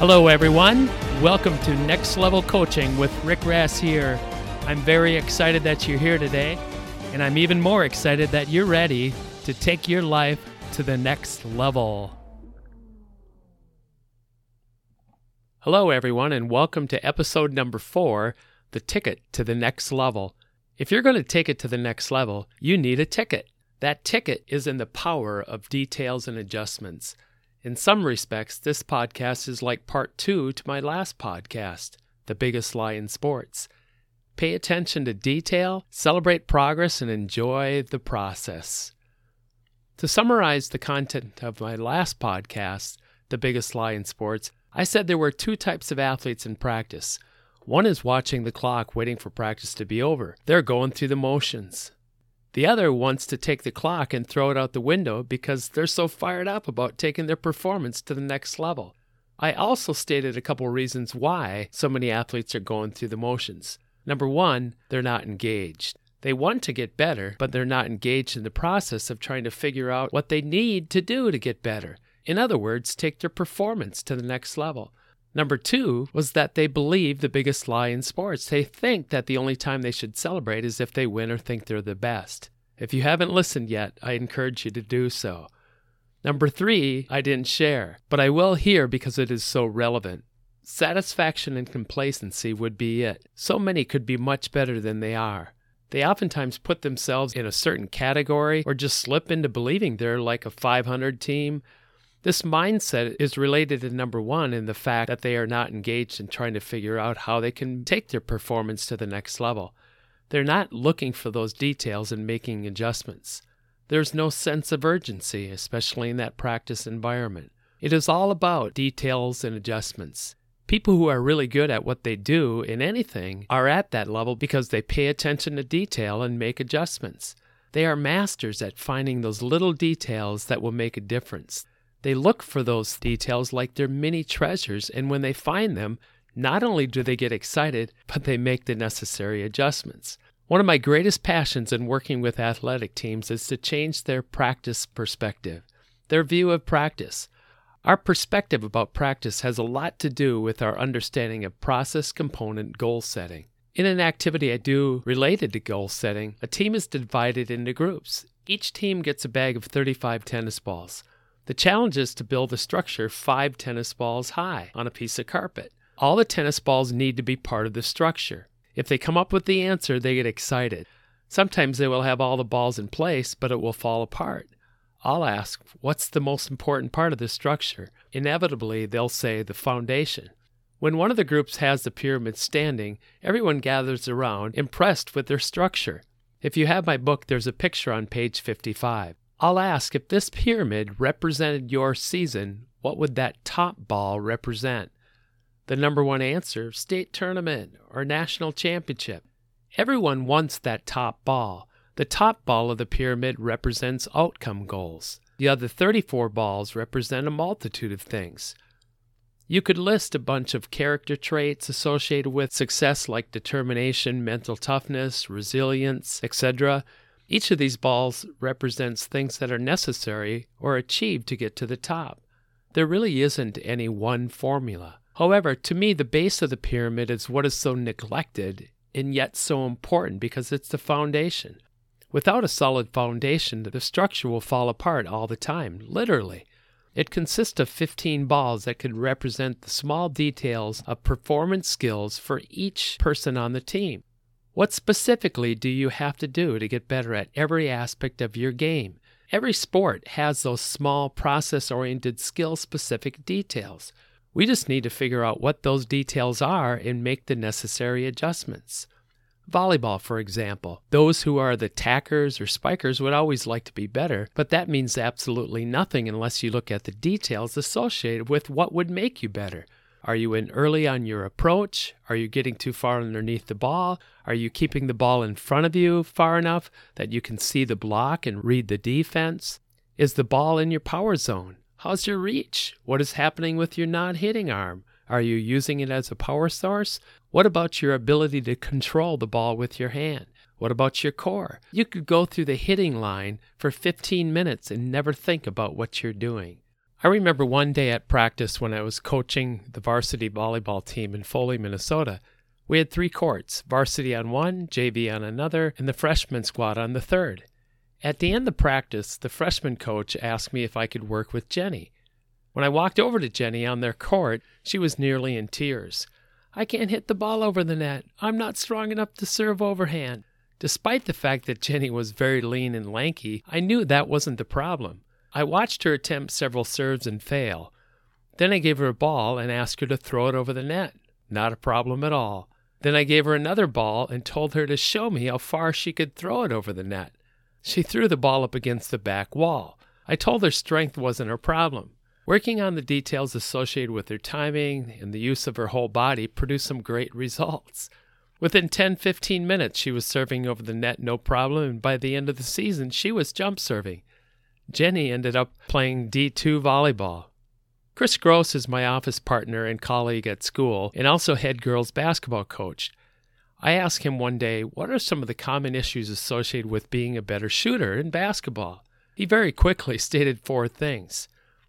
Hello, everyone. Welcome to Next Level Coaching with Rick Rass here. I'm very excited that you're here today, and I'm even more excited that you're ready to take your life to the next level. Hello, everyone, and welcome to episode number four The Ticket to the Next Level. If you're going to take it to the next level, you need a ticket. That ticket is in the power of details and adjustments. In some respects, this podcast is like part two to my last podcast, The Biggest Lie in Sports. Pay attention to detail, celebrate progress, and enjoy the process. To summarize the content of my last podcast, The Biggest Lie in Sports, I said there were two types of athletes in practice. One is watching the clock, waiting for practice to be over. They're going through the motions. The other wants to take the clock and throw it out the window because they're so fired up about taking their performance to the next level. I also stated a couple reasons why so many athletes are going through the motions. Number one, they're not engaged. They want to get better, but they're not engaged in the process of trying to figure out what they need to do to get better. In other words, take their performance to the next level. Number two was that they believe the biggest lie in sports. They think that the only time they should celebrate is if they win or think they're the best. If you haven't listened yet, I encourage you to do so. Number three, I didn't share, but I will here because it is so relevant. Satisfaction and complacency would be it. So many could be much better than they are. They oftentimes put themselves in a certain category or just slip into believing they're like a 500 team, this mindset is related to number one in the fact that they are not engaged in trying to figure out how they can take their performance to the next level. They're not looking for those details and making adjustments. There's no sense of urgency, especially in that practice environment. It is all about details and adjustments. People who are really good at what they do in anything are at that level because they pay attention to detail and make adjustments. They are masters at finding those little details that will make a difference. They look for those details like they're mini treasures, and when they find them, not only do they get excited, but they make the necessary adjustments. One of my greatest passions in working with athletic teams is to change their practice perspective, their view of practice. Our perspective about practice has a lot to do with our understanding of process component goal setting. In an activity I do related to goal setting, a team is divided into groups. Each team gets a bag of 35 tennis balls. The challenge is to build a structure five tennis balls high on a piece of carpet. All the tennis balls need to be part of the structure. If they come up with the answer, they get excited. Sometimes they will have all the balls in place, but it will fall apart. I'll ask, What's the most important part of the structure? Inevitably, they'll say the foundation. When one of the groups has the pyramid standing, everyone gathers around, impressed with their structure. If you have my book, there's a picture on page 55. I'll ask if this pyramid represented your season, what would that top ball represent? The number one answer state tournament or national championship. Everyone wants that top ball. The top ball of the pyramid represents outcome goals. The other 34 balls represent a multitude of things. You could list a bunch of character traits associated with success like determination, mental toughness, resilience, etc. Each of these balls represents things that are necessary or achieved to get to the top. There really isn't any one formula. However, to me, the base of the pyramid is what is so neglected and yet so important because it's the foundation. Without a solid foundation, the structure will fall apart all the time, literally. It consists of 15 balls that could represent the small details of performance skills for each person on the team. What specifically do you have to do to get better at every aspect of your game? Every sport has those small process oriented skill specific details. We just need to figure out what those details are and make the necessary adjustments. Volleyball, for example. Those who are the tackers or spikers would always like to be better, but that means absolutely nothing unless you look at the details associated with what would make you better. Are you in early on your approach? Are you getting too far underneath the ball? Are you keeping the ball in front of you far enough that you can see the block and read the defense? Is the ball in your power zone? How's your reach? What is happening with your non hitting arm? Are you using it as a power source? What about your ability to control the ball with your hand? What about your core? You could go through the hitting line for 15 minutes and never think about what you're doing. I remember one day at practice when I was coaching the varsity volleyball team in Foley, Minnesota. We had three courts varsity on one, JV on another, and the freshman squad on the third. At the end of practice, the freshman coach asked me if I could work with Jenny. When I walked over to Jenny on their court, she was nearly in tears. I can't hit the ball over the net. I'm not strong enough to serve overhand. Despite the fact that Jenny was very lean and lanky, I knew that wasn't the problem. I watched her attempt several serves and fail. Then I gave her a ball and asked her to throw it over the net. Not a problem at all. Then I gave her another ball and told her to show me how far she could throw it over the net. She threw the ball up against the back wall. I told her strength wasn't her problem. Working on the details associated with her timing and the use of her whole body produced some great results. Within 10 15 minutes, she was serving over the net no problem, and by the end of the season, she was jump serving. Jenny ended up playing D2 volleyball. Chris Gross is my office partner and colleague at school and also head girls basketball coach. I asked him one day, What are some of the common issues associated with being a better shooter in basketball? He very quickly stated four things.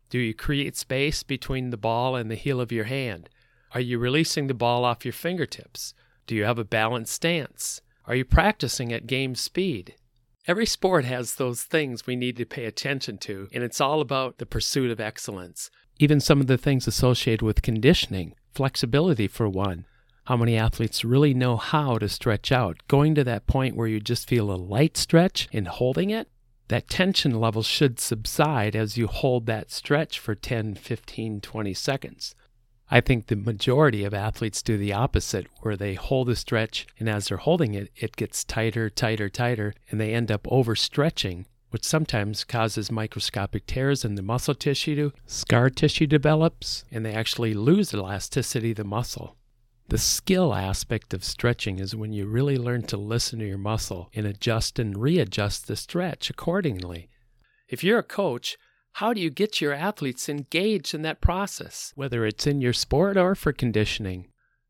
Do you create space between the ball and the heel of your hand? Are you releasing the ball off your fingertips? Do you have a balanced stance? Are you practicing at game speed? Every sport has those things we need to pay attention to, and it's all about the pursuit of excellence. Even some of the things associated with conditioning, flexibility for one. How many athletes really know how to stretch out? Going to that point where you just feel a light stretch and holding it, that tension level should subside as you hold that stretch for 10, 15, 20 seconds. I think the majority of athletes do the opposite, where they hold a stretch, and as they're holding it, it gets tighter, tighter, tighter, and they end up overstretching, which sometimes causes microscopic tears in the muscle tissue, scar tissue develops, and they actually lose elasticity of the muscle. The skill aspect of stretching is when you really learn to listen to your muscle and adjust and readjust the stretch accordingly. If you're a coach, how do you get your athletes engaged in that process, whether it's in your sport or for conditioning?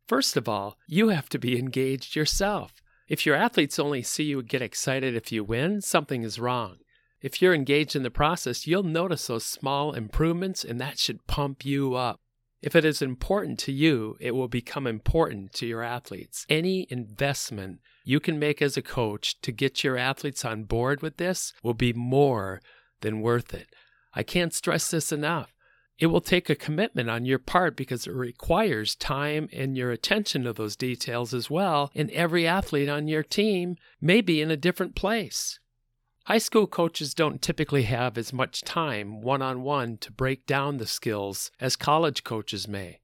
First of all, you have to be engaged yourself. If your athletes only see you get excited if you win, something is wrong. If you're engaged in the process, you'll notice those small improvements, and that should pump you up. If it is important to you, it will become important to your athletes. Any investment you can make as a coach to get your athletes on board with this will be more than worth it. I can't stress this enough. It will take a commitment on your part because it requires time and your attention to those details as well, and every athlete on your team may be in a different place. High school coaches don't typically have as much time one on one to break down the skills as college coaches may.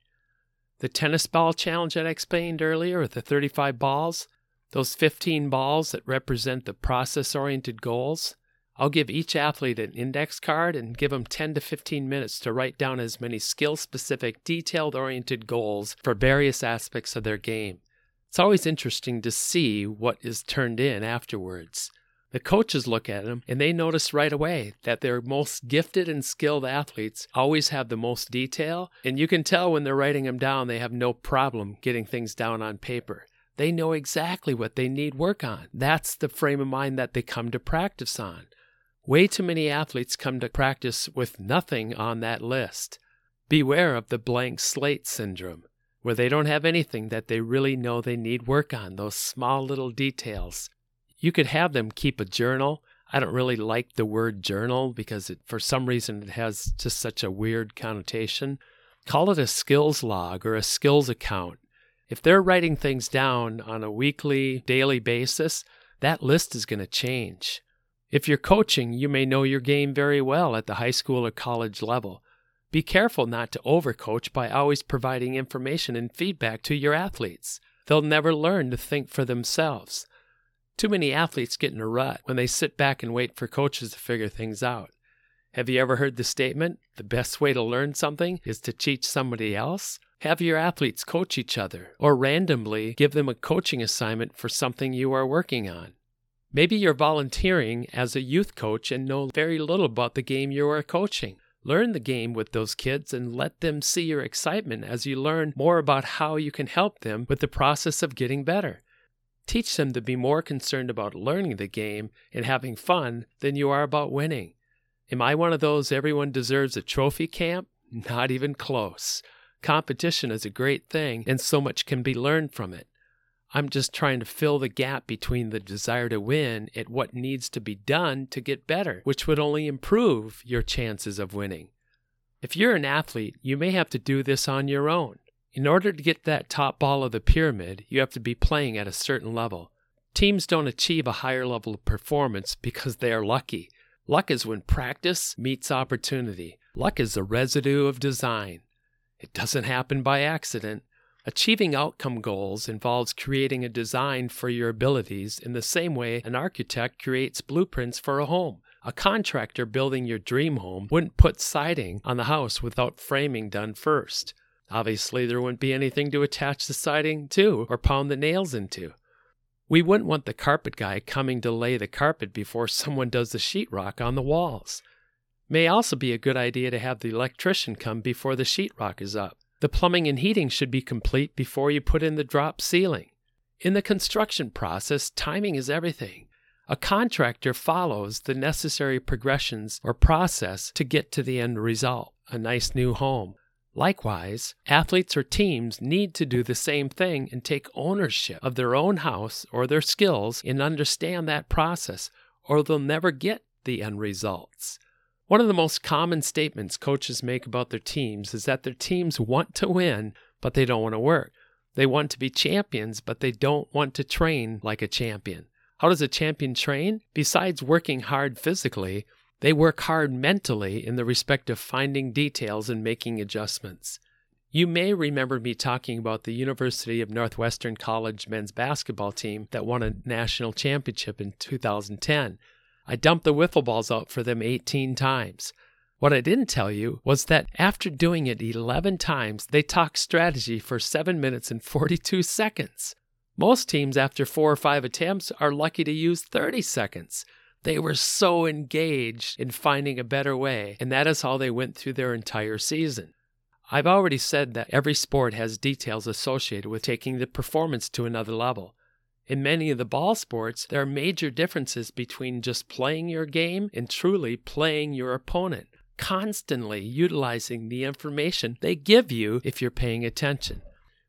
The tennis ball challenge that I explained earlier with the 35 balls, those 15 balls that represent the process oriented goals, I'll give each athlete an index card and give them 10 to 15 minutes to write down as many skill specific, detailed oriented goals for various aspects of their game. It's always interesting to see what is turned in afterwards. The coaches look at them and they notice right away that their most gifted and skilled athletes always have the most detail, and you can tell when they're writing them down, they have no problem getting things down on paper. They know exactly what they need work on. That's the frame of mind that they come to practice on. Way too many athletes come to practice with nothing on that list. Beware of the blank slate syndrome, where they don't have anything that they really know they need work on, those small little details. You could have them keep a journal. I don't really like the word journal because it, for some reason it has just such a weird connotation. Call it a skills log or a skills account. If they're writing things down on a weekly, daily basis, that list is going to change. If you're coaching, you may know your game very well at the high school or college level. Be careful not to overcoach by always providing information and feedback to your athletes. They'll never learn to think for themselves. Too many athletes get in a rut when they sit back and wait for coaches to figure things out. Have you ever heard the statement, the best way to learn something is to teach somebody else? Have your athletes coach each other, or randomly give them a coaching assignment for something you are working on. Maybe you're volunteering as a youth coach and know very little about the game you are coaching. Learn the game with those kids and let them see your excitement as you learn more about how you can help them with the process of getting better. Teach them to be more concerned about learning the game and having fun than you are about winning. Am I one of those everyone deserves a trophy camp? Not even close. Competition is a great thing, and so much can be learned from it. I'm just trying to fill the gap between the desire to win and what needs to be done to get better, which would only improve your chances of winning. If you're an athlete, you may have to do this on your own. In order to get that top ball of the pyramid, you have to be playing at a certain level. Teams don't achieve a higher level of performance because they are lucky. Luck is when practice meets opportunity. Luck is the residue of design. It doesn't happen by accident. Achieving outcome goals involves creating a design for your abilities in the same way an architect creates blueprints for a home. A contractor building your dream home wouldn't put siding on the house without framing done first. Obviously, there wouldn't be anything to attach the siding to or pound the nails into. We wouldn't want the carpet guy coming to lay the carpet before someone does the sheetrock on the walls. May also be a good idea to have the electrician come before the sheetrock is up. The plumbing and heating should be complete before you put in the drop ceiling. In the construction process, timing is everything. A contractor follows the necessary progressions or process to get to the end result, a nice new home. Likewise, athletes or teams need to do the same thing and take ownership of their own house or their skills and understand that process, or they'll never get the end results. One of the most common statements coaches make about their teams is that their teams want to win, but they don't want to work. They want to be champions, but they don't want to train like a champion. How does a champion train? Besides working hard physically, they work hard mentally in the respect of finding details and making adjustments. You may remember me talking about the University of Northwestern College men's basketball team that won a national championship in 2010. I dumped the wiffle balls out for them 18 times. What I didn't tell you was that after doing it 11 times, they talked strategy for 7 minutes and 42 seconds. Most teams, after four or five attempts, are lucky to use 30 seconds. They were so engaged in finding a better way, and that is how they went through their entire season. I've already said that every sport has details associated with taking the performance to another level. In many of the ball sports, there are major differences between just playing your game and truly playing your opponent, constantly utilizing the information they give you if you're paying attention.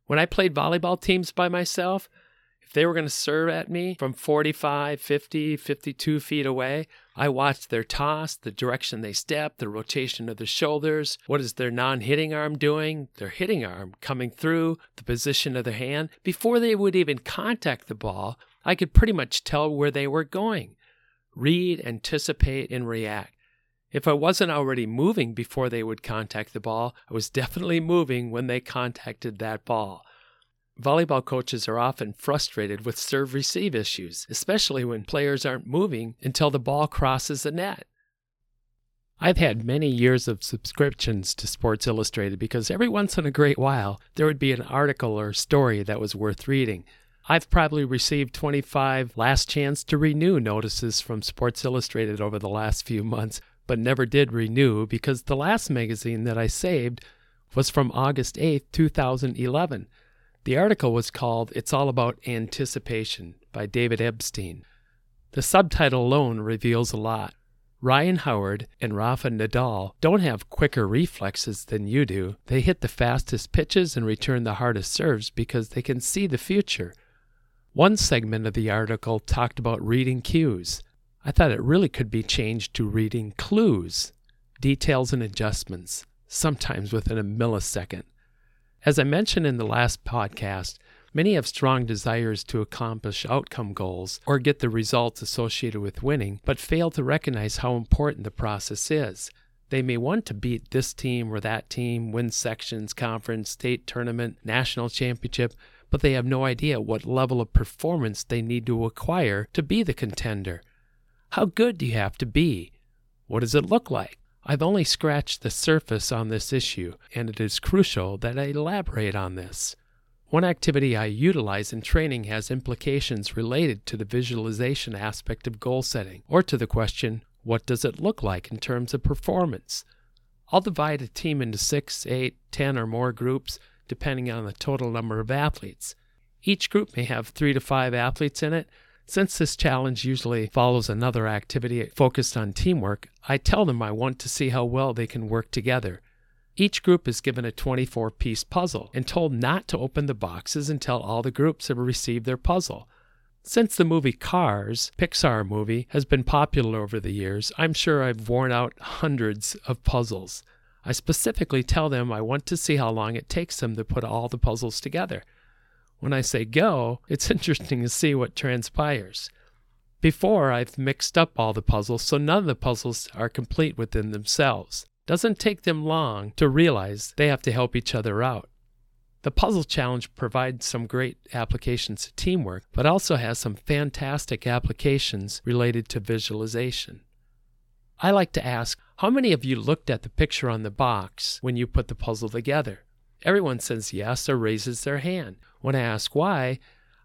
When I played volleyball teams by myself, if they were going to serve at me from 45, 50, 52 feet away, I watched their toss, the direction they step, the rotation of the shoulders, what is their non hitting arm doing, their hitting arm coming through, the position of their hand. Before they would even contact the ball, I could pretty much tell where they were going. Read, anticipate, and react. If I wasn't already moving before they would contact the ball, I was definitely moving when they contacted that ball. Volleyball coaches are often frustrated with serve receive issues, especially when players aren't moving until the ball crosses the net. I've had many years of subscriptions to Sports Illustrated because every once in a great while there would be an article or story that was worth reading. I've probably received 25 last chance to renew notices from Sports Illustrated over the last few months, but never did renew because the last magazine that I saved was from August 8, 2011. The article was called It's All About Anticipation by David Epstein. The subtitle alone reveals a lot. Ryan Howard and Rafa Nadal don't have quicker reflexes than you do. They hit the fastest pitches and return the hardest serves because they can see the future. One segment of the article talked about reading cues. I thought it really could be changed to reading clues, details and adjustments, sometimes within a millisecond. As I mentioned in the last podcast, many have strong desires to accomplish outcome goals or get the results associated with winning, but fail to recognize how important the process is. They may want to beat this team or that team, win sections, conference, state tournament, national championship, but they have no idea what level of performance they need to acquire to be the contender. How good do you have to be? What does it look like? I've only scratched the surface on this issue, and it is crucial that I elaborate on this. One activity I utilize in training has implications related to the visualization aspect of goal setting, or to the question, what does it look like in terms of performance? I'll divide a team into six, eight, ten, or more groups, depending on the total number of athletes. Each group may have three to five athletes in it. Since this challenge usually follows another activity focused on teamwork, I tell them I want to see how well they can work together. Each group is given a 24 piece puzzle and told not to open the boxes until all the groups have received their puzzle. Since the movie Cars, Pixar movie, has been popular over the years, I'm sure I've worn out hundreds of puzzles. I specifically tell them I want to see how long it takes them to put all the puzzles together. When I say go, it's interesting to see what transpires. Before, I've mixed up all the puzzles so none of the puzzles are complete within themselves. Doesn't take them long to realize they have to help each other out. The puzzle challenge provides some great applications to teamwork, but also has some fantastic applications related to visualization. I like to ask, how many of you looked at the picture on the box when you put the puzzle together? Everyone says yes or raises their hand. When I ask why,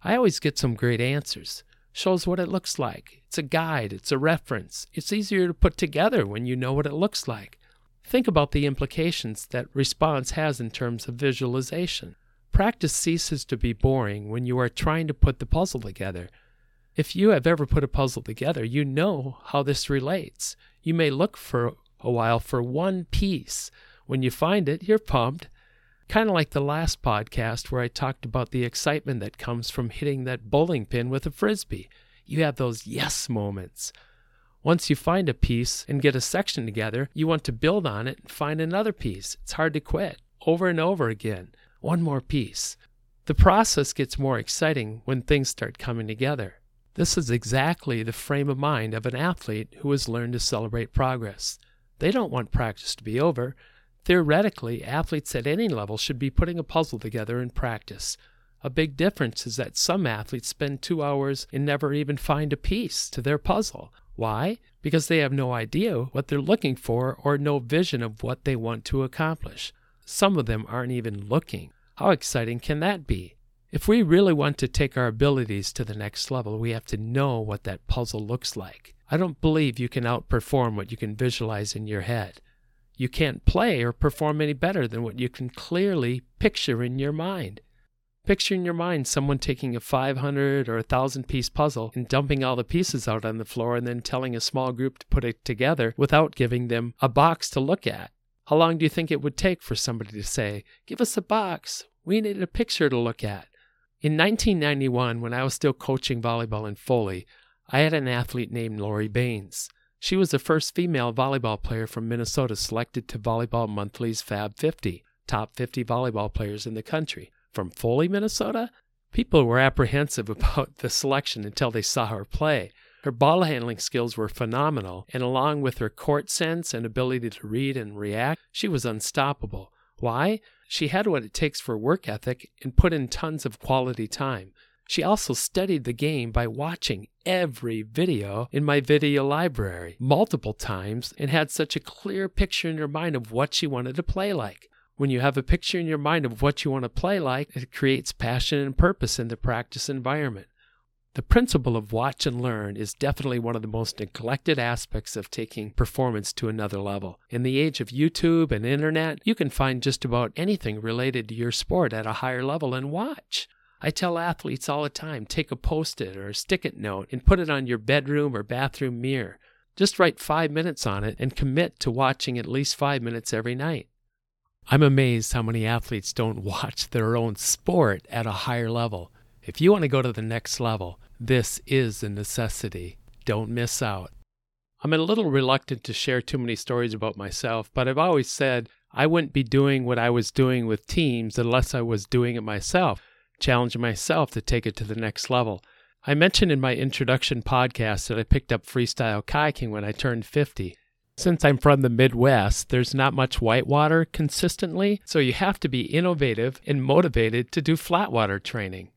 I always get some great answers. Shows what it looks like. It's a guide, it's a reference. It's easier to put together when you know what it looks like. Think about the implications that response has in terms of visualization. Practice ceases to be boring when you are trying to put the puzzle together. If you have ever put a puzzle together, you know how this relates. You may look for a while for one piece. When you find it, you're pumped. Kind of like the last podcast where I talked about the excitement that comes from hitting that bowling pin with a frisbee. You have those yes moments. Once you find a piece and get a section together, you want to build on it and find another piece. It's hard to quit. Over and over again. One more piece. The process gets more exciting when things start coming together. This is exactly the frame of mind of an athlete who has learned to celebrate progress. They don't want practice to be over. Theoretically, athletes at any level should be putting a puzzle together in practice. A big difference is that some athletes spend two hours and never even find a piece to their puzzle. Why? Because they have no idea what they're looking for or no vision of what they want to accomplish. Some of them aren't even looking. How exciting can that be? If we really want to take our abilities to the next level, we have to know what that puzzle looks like. I don't believe you can outperform what you can visualize in your head. You can't play or perform any better than what you can clearly picture in your mind. Picture in your mind someone taking a 500 or a 1000 piece puzzle and dumping all the pieces out on the floor and then telling a small group to put it together without giving them a box to look at. How long do you think it would take for somebody to say, Give us a box? We need a picture to look at. In 1991, when I was still coaching volleyball in Foley, I had an athlete named Lori Baines. She was the first female volleyball player from Minnesota selected to Volleyball Monthly's Fab 50, top 50 volleyball players in the country. From Foley, Minnesota? People were apprehensive about the selection until they saw her play. Her ball handling skills were phenomenal, and along with her court sense and ability to read and react, she was unstoppable. Why? She had what it takes for work ethic and put in tons of quality time. She also studied the game by watching every video in my video library multiple times and had such a clear picture in her mind of what she wanted to play like. When you have a picture in your mind of what you want to play like, it creates passion and purpose in the practice environment. The principle of watch and learn is definitely one of the most neglected aspects of taking performance to another level. In the age of YouTube and internet, you can find just about anything related to your sport at a higher level and watch. I tell athletes all the time take a post it or a stick it note and put it on your bedroom or bathroom mirror. Just write five minutes on it and commit to watching at least five minutes every night. I'm amazed how many athletes don't watch their own sport at a higher level. If you want to go to the next level, this is a necessity. Don't miss out. I'm a little reluctant to share too many stories about myself, but I've always said I wouldn't be doing what I was doing with teams unless I was doing it myself challenging myself to take it to the next level. I mentioned in my introduction podcast that I picked up freestyle kayaking when I turned 50. Since I'm from the Midwest, there's not much whitewater consistently, so you have to be innovative and motivated to do flatwater training.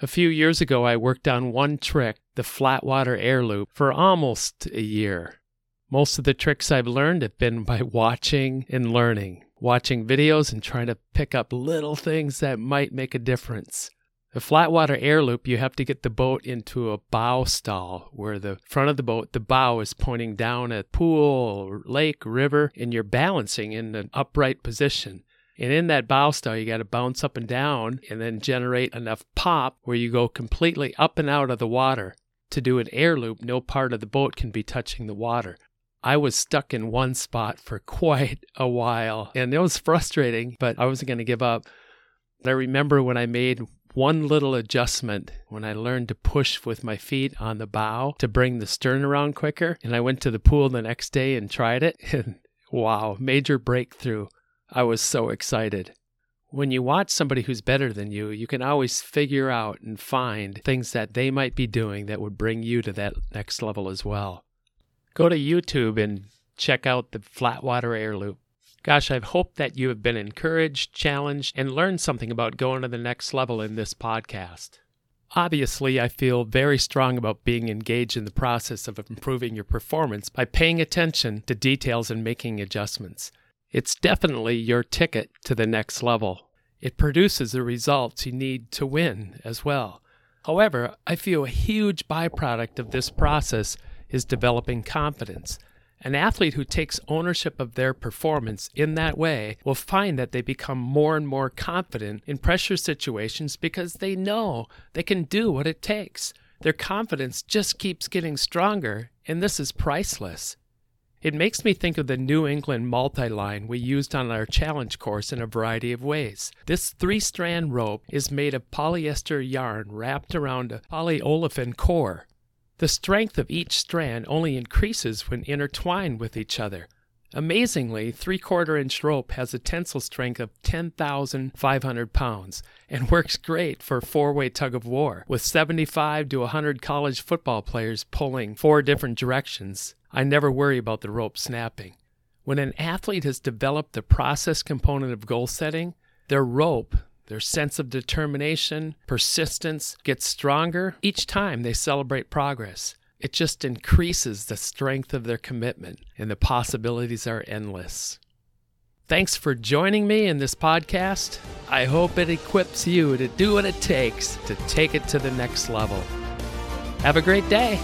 A few years ago, I worked on one trick, the flatwater air loop, for almost a year. Most of the tricks I've learned have been by watching and learning watching videos and trying to pick up little things that might make a difference. The flatwater air loop, you have to get the boat into a bow stall where the front of the boat, the bow is pointing down a pool, lake, river, and you're balancing in an upright position. And in that bow stall, you got to bounce up and down and then generate enough pop where you go completely up and out of the water. to do an air loop, no part of the boat can be touching the water. I was stuck in one spot for quite a while, and it was frustrating, but I wasn't going to give up. I remember when I made one little adjustment when I learned to push with my feet on the bow to bring the stern around quicker. And I went to the pool the next day and tried it. And wow, major breakthrough. I was so excited. When you watch somebody who's better than you, you can always figure out and find things that they might be doing that would bring you to that next level as well. Go to YouTube and check out the Flatwater Air Loop. Gosh, I hope that you have been encouraged, challenged, and learned something about going to the next level in this podcast. Obviously, I feel very strong about being engaged in the process of improving your performance by paying attention to details and making adjustments. It's definitely your ticket to the next level. It produces the results you need to win as well. However, I feel a huge byproduct of this process is developing confidence. An athlete who takes ownership of their performance in that way will find that they become more and more confident in pressure situations because they know they can do what it takes. Their confidence just keeps getting stronger, and this is priceless. It makes me think of the New England multi line we used on our challenge course in a variety of ways. This three strand rope is made of polyester yarn wrapped around a polyolefin core. The strength of each strand only increases when intertwined with each other. Amazingly, three quarter inch rope has a tensile strength of 10,500 pounds and works great for four way tug of war. With 75 to 100 college football players pulling four different directions, I never worry about the rope snapping. When an athlete has developed the process component of goal setting, their rope, their sense of determination, persistence gets stronger each time they celebrate progress. It just increases the strength of their commitment, and the possibilities are endless. Thanks for joining me in this podcast. I hope it equips you to do what it takes to take it to the next level. Have a great day.